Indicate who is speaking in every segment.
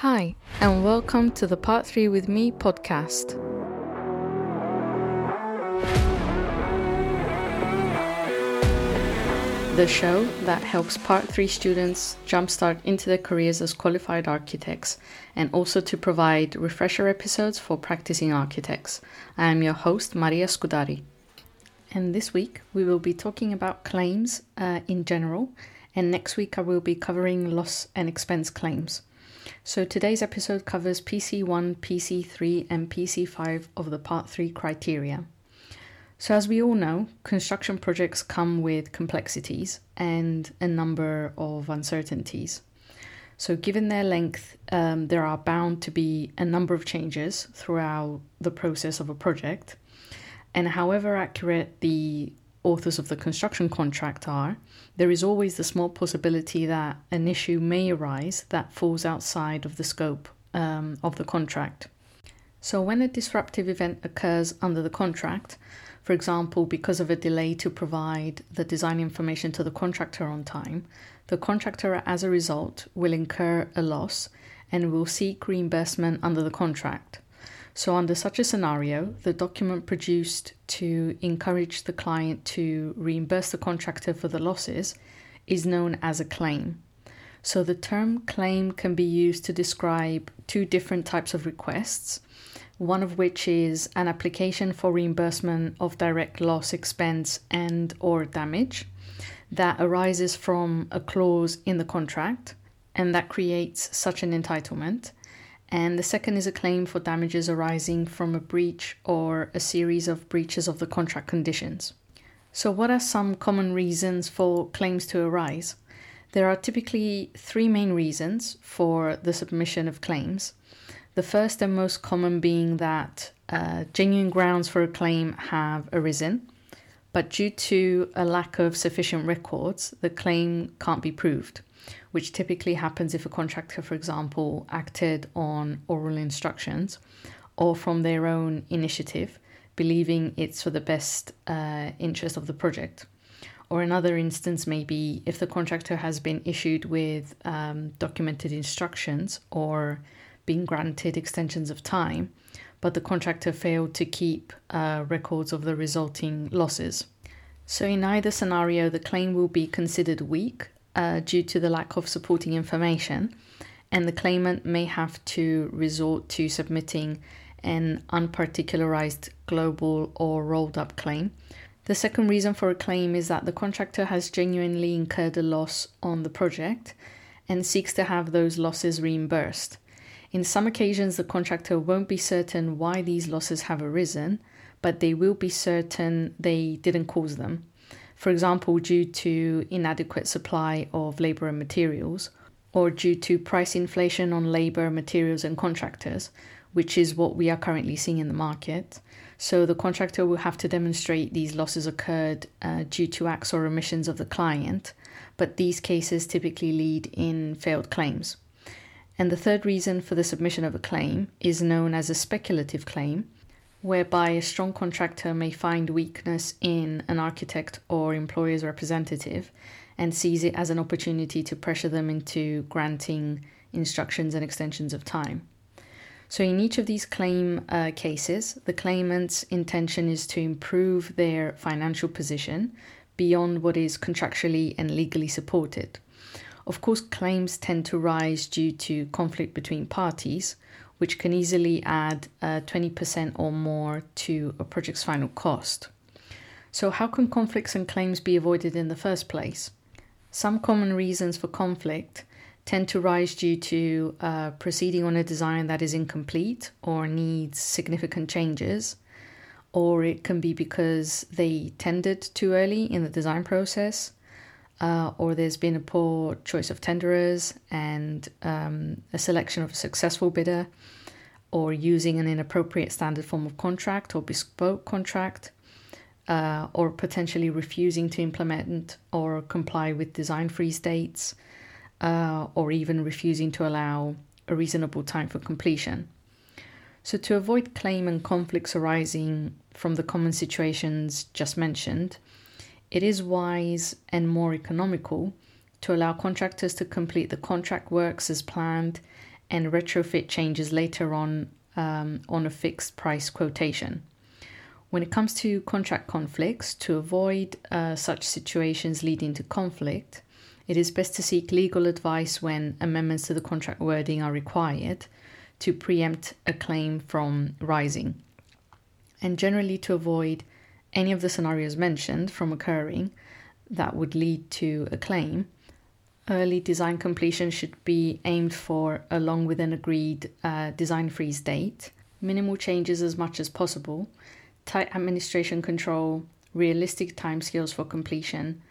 Speaker 1: Hi, and welcome to the Part 3 with Me podcast. The show that helps Part 3 students jumpstart into their careers as qualified architects and also to provide refresher episodes for practicing architects. I am your host, Maria Scudari. And this week we will be talking about claims uh, in general, and next week I will be covering loss and expense claims. So today's episode covers PC1, PC3, and PC5 of the Part 3 criteria. So, as we all know, construction projects come with complexities and a number of uncertainties. So, given their length, um, there are bound to be a number of changes throughout the process of a project. And however accurate the authors of the construction contract are, there is always the small possibility that an issue may arise that falls outside of the scope um, of the contract. So, when a disruptive event occurs under the contract, for example, because of a delay to provide the design information to the contractor on time, the contractor, as a result, will incur a loss and will seek reimbursement under the contract. So, under such a scenario, the document produced to encourage the client to reimburse the contractor for the losses is known as a claim. So, the term claim can be used to describe two different types of requests, one of which is an application for reimbursement of direct loss, expense, and or damage that arises from a clause in the contract and that creates such an entitlement and the second is a claim for damages arising from a breach or a series of breaches of the contract conditions. So, what are some common reasons for claims to arise? There are typically three main reasons for the submission of claims. The first and most common being that uh, genuine grounds for a claim have arisen, but due to a lack of sufficient records, the claim can't be proved which typically happens if a contractor, for example, acted on oral instructions or from their own initiative, believing it's for the best uh, interest of the project. Or another instance may be if the contractor has been issued with um, documented instructions or been granted extensions of time, but the contractor failed to keep uh, records of the resulting losses. So, in either scenario, the claim will be considered weak uh, due to the lack of supporting information, and the claimant may have to resort to submitting an unparticularized global or rolled up claim. The second reason for a claim is that the contractor has genuinely incurred a loss on the project and seeks to have those losses reimbursed. In some occasions, the contractor won't be certain why these losses have arisen, but they will be certain they didn't cause them for example, due to inadequate supply of labor and materials, or due to price inflation on labor, materials, and contractors, which is what we are currently seeing in the market. So the contractor will have to demonstrate these losses occurred uh, due to acts or omissions of the client, but these cases typically lead in failed claims. And the third reason for the submission of a claim is known as a speculative claim, whereby a strong contractor may find weakness in an architect or employer's representative and sees it as an opportunity to pressure them into granting instructions and extensions of time. So, in each of these claim uh, cases, the claimant's intention is to improve their financial position beyond what is contractually and legally supported. Of course, claims tend to rise due to conflict between parties, which can easily add uh, 20% or more to a project's final cost. So, how can conflicts and claims be avoided in the first place? Some common reasons for conflict tend to rise due to uh, proceeding on a design that is incomplete or needs significant changes, or it can be because they tendered too early in the design process, uh, or there's been a poor choice of tenderers and um, a selection of a successful bidder, or using an inappropriate standard form of contract or bespoke contract, uh, or potentially refusing to implement or comply with design freeze dates, uh, or even refusing to allow a reasonable time for completion. So, to avoid claim and conflicts arising from the common situations just mentioned, it is wise and more economical to allow contractors to complete the contract works as planned and retrofit changes later on um, on a fixed price quotation. When it comes to contract conflicts, to avoid uh, such situations leading to conflict, it is best to seek legal advice when amendments to the contract wording are required to preempt a claim from rising. And generally, to avoid any of the scenarios mentioned from occurring that would lead to a claim, early design completion should be aimed for along with an agreed uh, design freeze date, minimal changes as much as possible, tight administration control, realistic timescales for completion,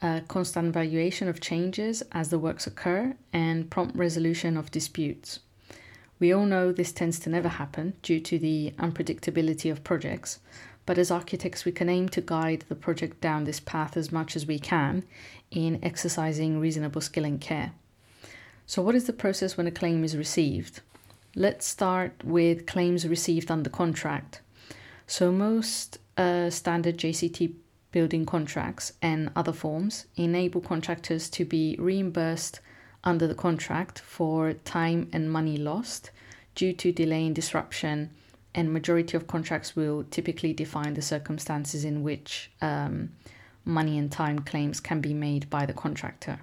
Speaker 1: uh, constant valuation of changes as the works occur, and prompt resolution of disputes. We all know this tends to never happen due to the unpredictability of projects, but as architects, we can aim to guide the project down this path as much as we can in exercising reasonable skill and care. So, what is the process when a claim is received? Let's start with claims received under contract. So, most uh, standard JCT building contracts and other forms enable contractors to be reimbursed under the contract for time and money lost due to delay and disruption and majority of contracts will typically define the circumstances in which um, money and time claims can be made by the contractor.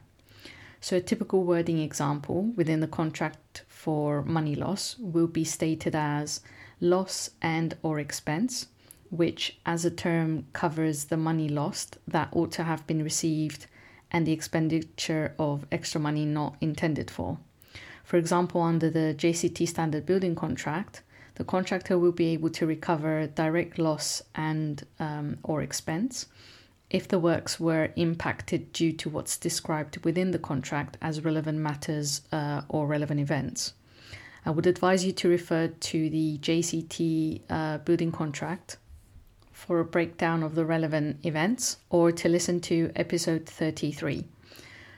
Speaker 1: So a typical wording example within the contract for money loss will be stated as loss and or expense, which as a term covers the money lost that ought to have been received and the expenditure of extra money not intended for. For example, under the JCT standard building contract, the contractor will be able to recover direct loss and um, or expense if the works were impacted due to what's described within the contract as relevant matters uh, or relevant events. I would advise you to refer to the JCT uh, building contract for a breakdown of the relevant events or to listen to episode 33.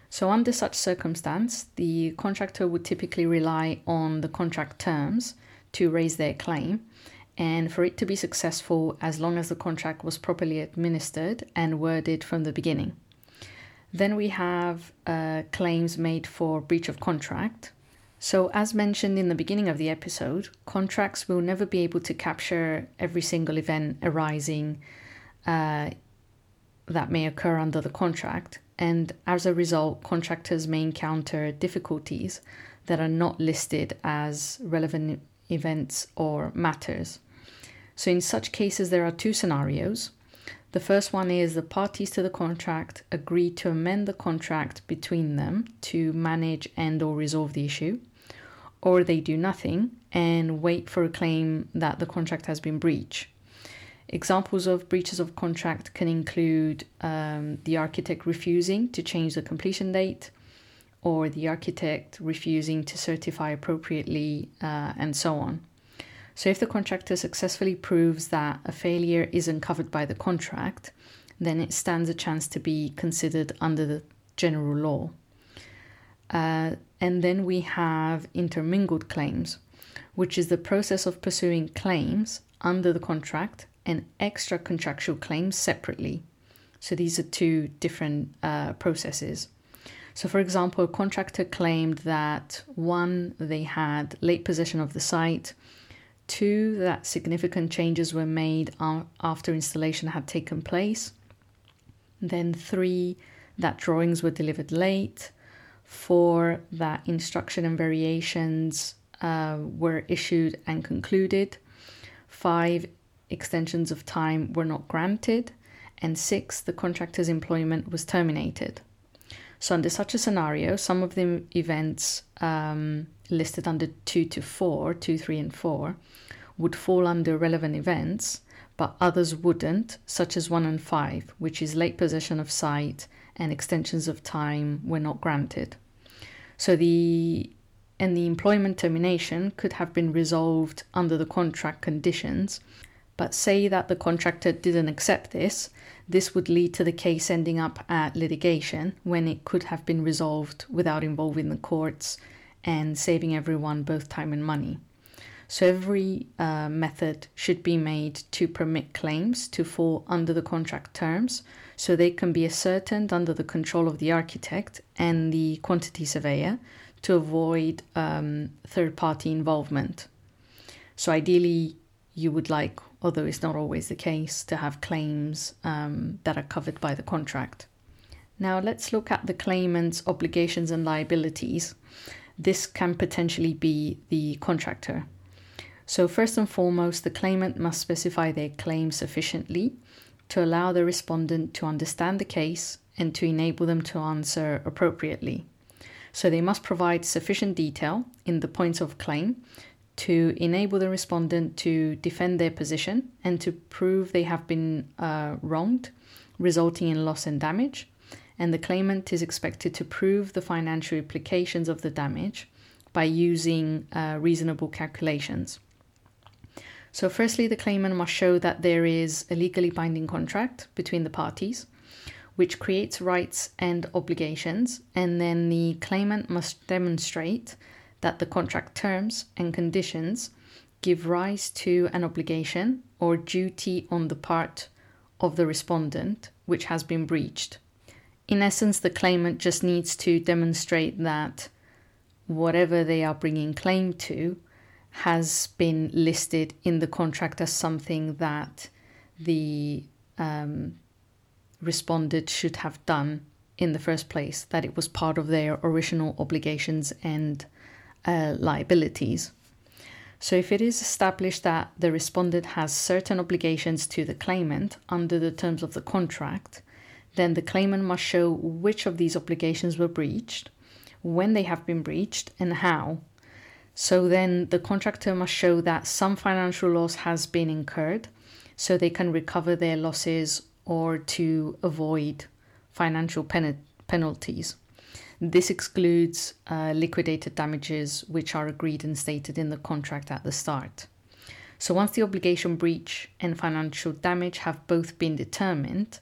Speaker 1: So, under such circumstance, the contractor would typically rely on the contract terms to raise their claim and for it to be successful as long as the contract was properly administered and worded from the beginning. Then we have uh, claims made for breach of contract. So, as mentioned in the beginning of the episode, contracts will never be able to capture every single event arising uh, that may occur under the contract, and as a result, contractors may encounter difficulties that are not listed as relevant events, or matters. So, in such cases, there are two scenarios. The first one is the parties to the contract agree to amend the contract between them to manage and or resolve the issue, or they do nothing and wait for a claim that the contract has been breached. Examples of breaches of contract can include um, the architect refusing to change the completion date, or the architect refusing to certify appropriately, uh, and so on. So, if the contractor successfully proves that a failure isn't covered by the contract, then it stands a chance to be considered under the general law. Uh, and then we have intermingled claims, which is the process of pursuing claims under the contract and extra contractual claims separately. So, these are two different uh, processes. So, for example, a contractor claimed that one, they had late possession of the site, two, that significant changes were made after installation had taken place, then three, that drawings were delivered late, four, that instruction and variations uh, were issued and concluded, five, extensions of time were not granted, and six, the contractor's employment was terminated. So, under such a scenario, some of the events um, listed under 2 to 4, 2, 3, and 4, would fall under relevant events, but others wouldn't, such as 1 and 5, which is late possession of site and extensions of time were not granted. So, the and the employment termination could have been resolved under the contract conditions, but say that the contractor didn't accept this, this would lead to the case ending up at litigation when it could have been resolved without involving the courts and saving everyone both time and money. So, every uh, method should be made to permit claims to fall under the contract terms so they can be ascertained under the control of the architect and the quantity surveyor to avoid um, third party involvement. So, ideally, you would like, although it's not always the case, to have claims um, that are covered by the contract. Now, let's look at the claimant's obligations and liabilities. This can potentially be the contractor. So, first and foremost, the claimant must specify their claim sufficiently to allow the respondent to understand the case and to enable them to answer appropriately. So, they must provide sufficient detail in the points of claim to enable the respondent to defend their position and to prove they have been uh, wronged, resulting in loss and damage. And the claimant is expected to prove the financial implications of the damage by using uh, reasonable calculations. So, firstly, the claimant must show that there is a legally binding contract between the parties, which creates rights and obligations, and then the claimant must demonstrate that the contract terms and conditions give rise to an obligation or duty on the part of the respondent which has been breached. In essence, the claimant just needs to demonstrate that whatever they are bringing claim to has been listed in the contract as something that the um, respondent should have done in the first place, that it was part of their original obligations and uh, liabilities. So, if it is established that the respondent has certain obligations to the claimant under the terms of the contract, then the claimant must show which of these obligations were breached, when they have been breached, and how. So then the contractor must show that some financial loss has been incurred so they can recover their losses or to avoid financial pen- penalties. This excludes uh, liquidated damages which are agreed and stated in the contract at the start. So once the obligation breach and financial damage have both been determined,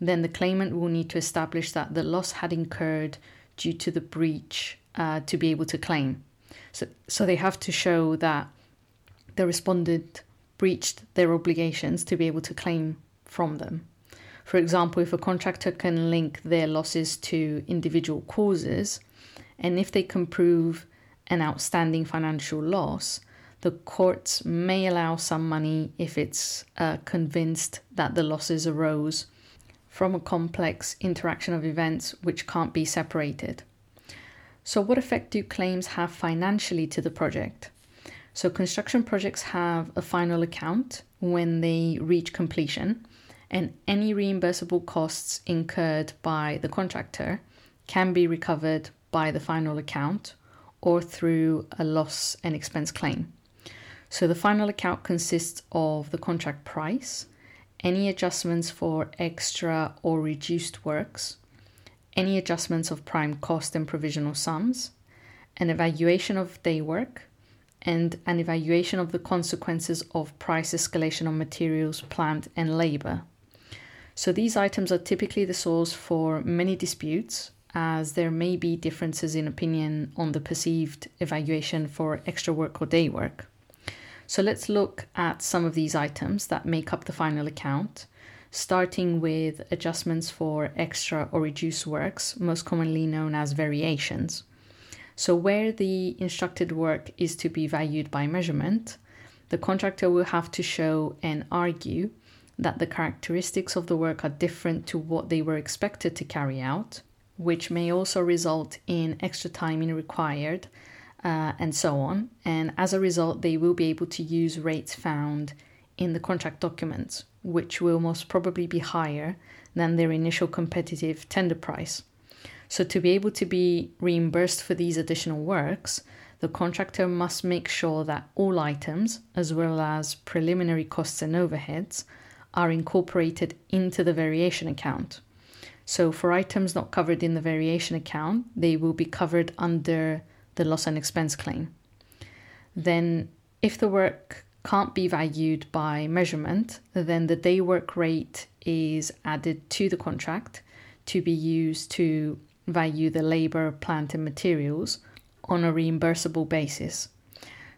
Speaker 1: then the claimant will need to establish that the loss had incurred due to the breach uh, to be able to claim. So, so they have to show that the respondent breached their obligations to be able to claim from them. For example, if a contractor can link their losses to individual causes, and if they can prove an outstanding financial loss, the courts may allow some money if it's uh, convinced that the losses arose from a complex interaction of events which can't be separated. So, what effect do claims have financially to the project? So, construction projects have a final account when they reach completion, and any reimbursable costs incurred by the contractor can be recovered by the final account or through a loss and expense claim. So, the final account consists of the contract price, any adjustments for extra or reduced works, any adjustments of prime cost and provisional sums, an evaluation of day work, and an evaluation of the consequences of price escalation on materials, plant, and labor. So these items are typically the source for many disputes, as there may be differences in opinion on the perceived evaluation for extra work or day work. So let's look at some of these items that make up the final account starting with adjustments for extra or reduced works, most commonly known as variations. So, where the instructed work is to be valued by measurement, the contractor will have to show and argue that the characteristics of the work are different to what they were expected to carry out, which may also result in extra timing required, uh, and so on. And as a result, they will be able to use rates found in the contract documents, which will most probably be higher than their initial competitive tender price. So, to be able to be reimbursed for these additional works, the contractor must make sure that all items, as well as preliminary costs and overheads, are incorporated into the variation account. So, for items not covered in the variation account, they will be covered under the loss and expense claim. Then, if the work can't be valued by measurement, then the day work rate is added to the contract to be used to value the labor, plant, and materials on a reimbursable basis.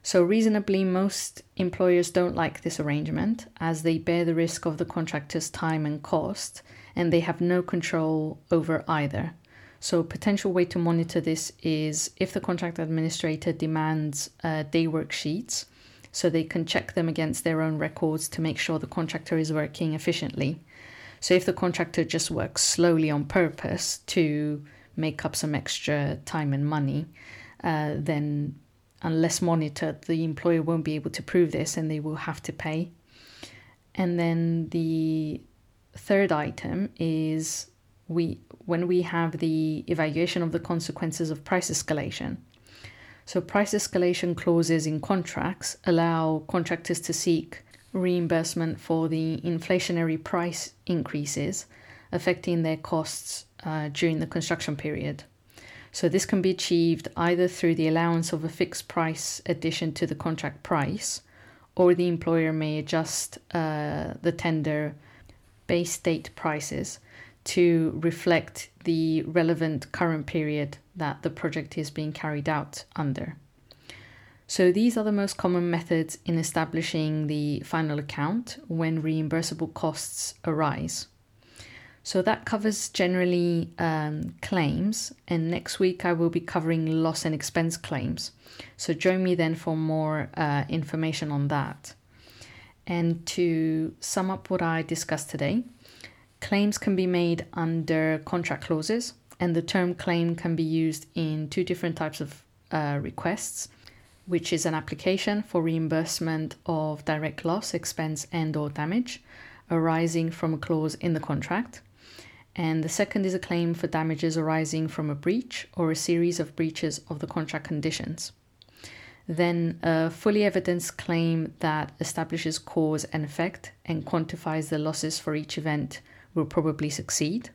Speaker 1: So, reasonably, most employers don't like this arrangement as they bear the risk of the contractor's time and cost, and they have no control over either. So, a potential way to monitor this is if the contract administrator demands uh, day worksheets, so they can check them against their own records to make sure the contractor is working efficiently. So, if the contractor just works slowly on purpose to make up some extra time and money, uh, then unless monitored, the employer won't be able to prove this and they will have to pay. And then the third item is we when we have the evaluation of the consequences of price escalation. So price escalation clauses in contracts allow contractors to seek reimbursement for the inflationary price increases affecting their costs uh, during the construction period. So this can be achieved either through the allowance of a fixed price addition to the contract price, or the employer may adjust uh, the tender base date prices to reflect the relevant current period that the project is being carried out under. So, these are the most common methods in establishing the final account when reimbursable costs arise. So that covers generally um, claims, and next week I will be covering loss and expense claims. So join me then for more uh, information on that. And to sum up what I discussed today, claims can be made under contract clauses, and the term claim can be used in two different types of uh, requests which is an application for reimbursement of direct loss, expense, and or damage arising from a clause in the contract and the second is a claim for damages arising from a breach or a series of breaches of the contract conditions. Then, a fully evidenced claim that establishes cause and effect and quantifies the losses for each event will probably succeed.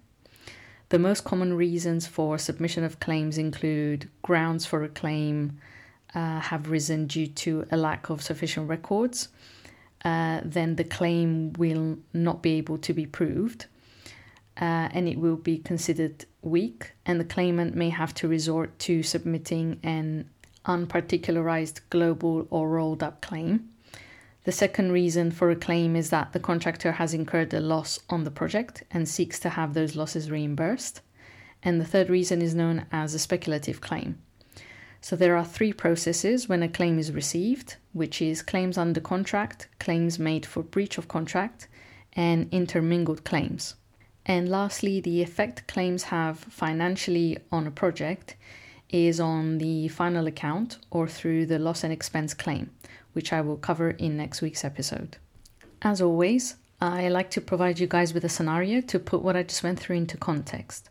Speaker 1: The most common reasons for submission of claims include grounds for a claim uh, have risen due to a lack of sufficient records, uh, then the claim will not be able to be proved uh, and it will be considered weak, and the claimant may have to resort to submitting an unparticularized global or rolled up claim. The second reason for a claim is that the contractor has incurred a loss on the project and seeks to have those losses reimbursed. And the third reason is known as a speculative claim. So there are three processes when a claim is received, which is claims under contract, claims made for breach of contract, and intermingled claims. And lastly, the effect claims have financially on a project is on the final account or through the loss and expense claim, which I will cover in next week's episode. As always, I like to provide you guys with a scenario to put what I just went through into context.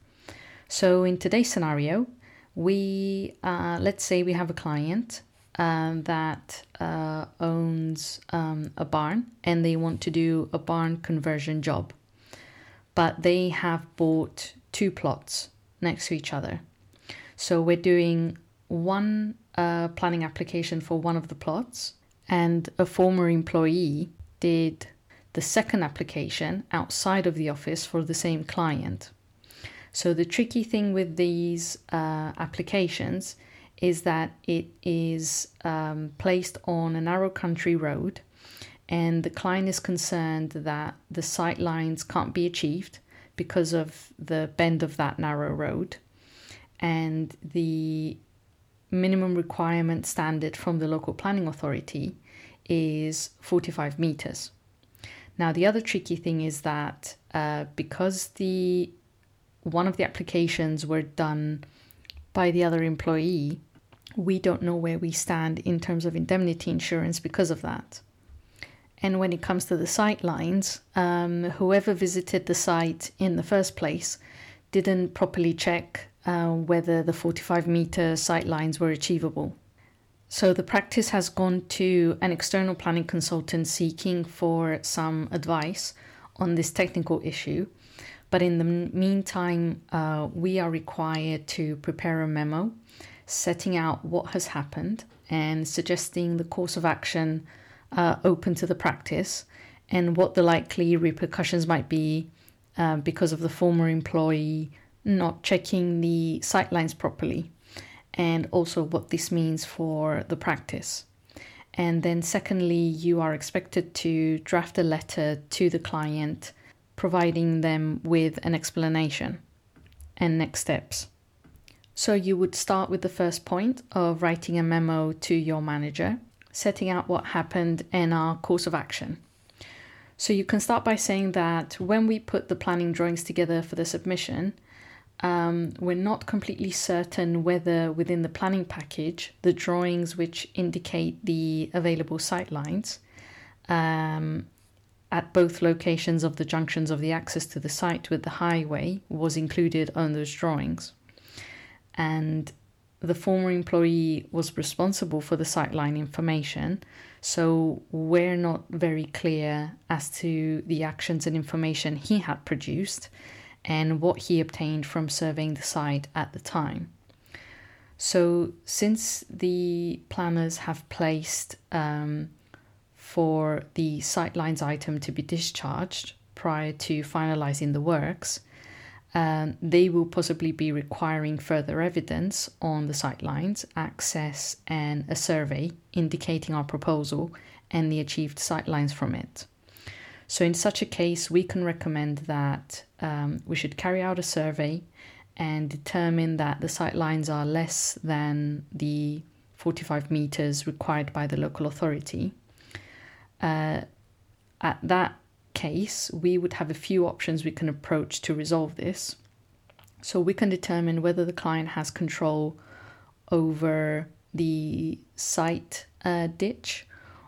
Speaker 1: So, in today's scenario, we uh, let's say we have a client um, that uh, owns um, a barn and they want to do a barn conversion job but they have bought two plots next to each other. So we're doing one uh, planning application for one of the plots, and a former employee did the second application outside of the office for the same client. So the tricky thing with these uh, applications is that it is um, placed on a narrow country road and the client is concerned that the sight lines can't be achieved because of the bend of that narrow road and the minimum requirement standard from the local planning authority is 45 meters. Now the other tricky thing is that uh, because the one of the applications were done by the other employee, we don't know where we stand in terms of indemnity insurance because of that. And when it comes to the sight lines, um, whoever visited the site in the first place didn't properly check uh, whether the 45 meter sight lines were achievable. So the practice has gone to an external planning consultant seeking for some advice on this technical issue. But in the meantime, uh, we are required to prepare a memo setting out what has happened and suggesting the course of action uh, open to the practice and what the likely repercussions might be uh, because of the former employee not checking the sightlines properly, and also what this means for the practice. And then, secondly, you are expected to draft a letter to the client providing them with an explanation and next steps. So you would start with the first point of writing a memo to your manager, setting out what happened and our course of action. So you can start by saying that when we put the planning drawings together for the submission, um, we're not completely certain whether within the planning package, the drawings which indicate the available sight lines um, at both locations of the junctions of the access to the site with the highway was included on those drawings. And the former employee was responsible for the sightline information, so we're not very clear as to the actions and information he had produced and what he obtained from surveying the site at the time. So, since the planners have placed um, for the sightlines item to be discharged prior to finalizing the works, um, they will possibly be requiring further evidence on the sightlines, access, and a survey indicating our proposal and the achieved sightlines from it. So, in such a case, we can recommend that um, we should carry out a survey and determine that the sightlines are less than the 45 meters required by the local authority uh, at that case, we would have a few options we can approach to resolve this. So we can determine whether the client has control over the site uh, ditch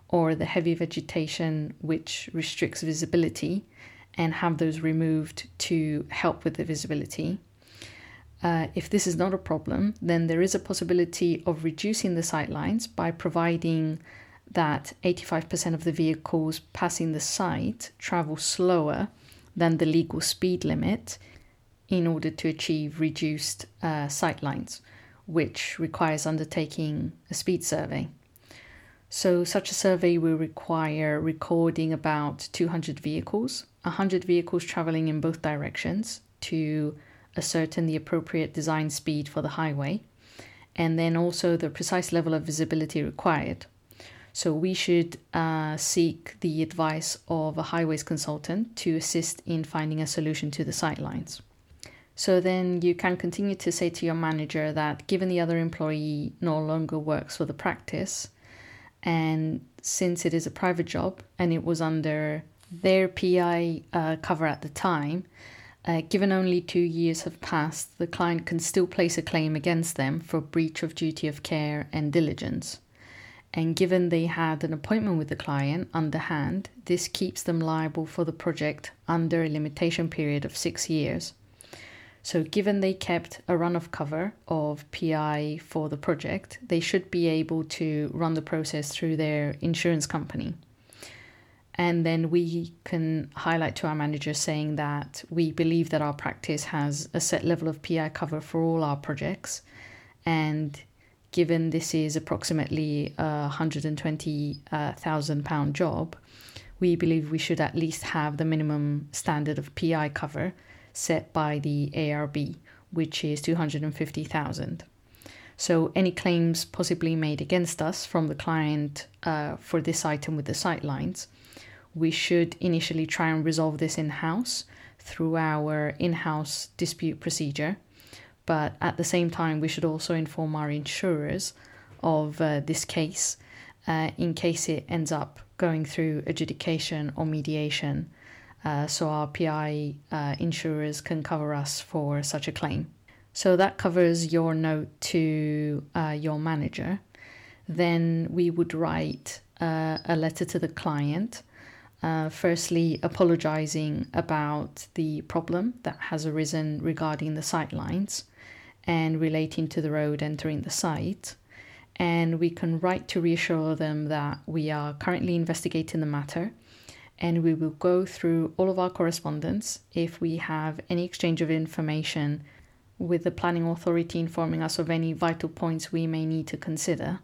Speaker 1: or the heavy vegetation which restricts visibility and have those removed to help with the visibility. Uh, if this is not a problem, then there is a possibility of reducing the sight lines by providing that 85% of the vehicles passing the site travel slower than the legal speed limit in order to achieve reduced uh, sight lines, which requires undertaking a speed survey. So, such a survey will require recording about 200 vehicles, 100 vehicles traveling in both directions to ascertain the appropriate design speed for the highway, and then also the precise level of visibility required. So we should uh, seek the advice of a highways consultant to assist in finding a solution to the sightlines. So then you can continue to say to your manager that given the other employee no longer works for the practice, and since it is a private job and it was under their PI uh, cover at the time, uh, given only two years have passed, the client can still place a claim against them for breach of duty of care and diligence. And given they had an appointment with the client underhand, this keeps them liable for the project under a limitation period of six years. So, given they kept a run of cover of PI for the project, they should be able to run the process through their insurance company. And then we can highlight to our manager saying that we believe that our practice has a set level of PI cover for all our projects and given this is approximately a £120,000 uh, job, we believe we should at least have the minimum standard of PI cover set by the ARB, which is 250,000. So any claims possibly made against us from the client uh, for this item with the sightlines, we should initially try and resolve this in-house through our in-house dispute procedure but at the same time, we should also inform our insurers of uh, this case uh, in case it ends up going through adjudication or mediation. Uh, so our PI uh, insurers can cover us for such a claim. So that covers your note to uh, your manager. Then we would write uh, a letter to the client uh, firstly, apologizing about the problem that has arisen regarding the sightlines and relating to the road entering the site. And we can write to reassure them that we are currently investigating the matter and we will go through all of our correspondence if we have any exchange of information with the planning authority informing us of any vital points we may need to consider.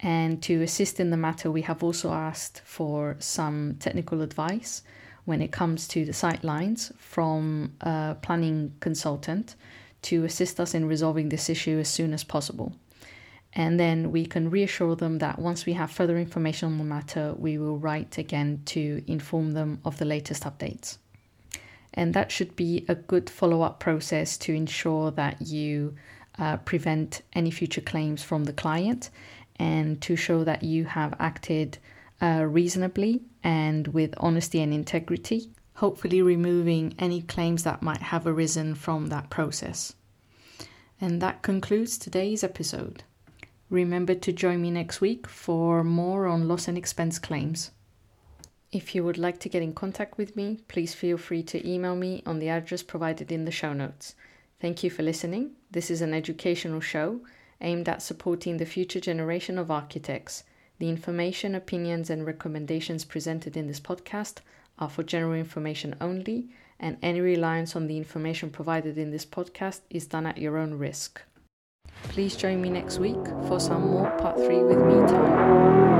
Speaker 1: And to assist in the matter, we have also asked for some technical advice when it comes to the sightlines from a planning consultant to assist us in resolving this issue as soon as possible. And then we can reassure them that once we have further information on the matter, we will write again to inform them of the latest updates. And that should be a good follow up process to ensure that you uh, prevent any future claims from the client and to show that you have acted uh, reasonably and with honesty and integrity, hopefully removing any claims that might have arisen from that process. And that concludes today's episode. Remember to join me next week for more on loss and expense claims. If you would like to get in contact with me, please feel free to email me on the address provided in the show notes. Thank you for listening. This is an educational show aimed at supporting the future generation of architects. The information, opinions, and recommendations presented in this podcast are for general information only, and any reliance on the information provided in this podcast is done at your own risk. Please join me next week for some more part 3 with me time.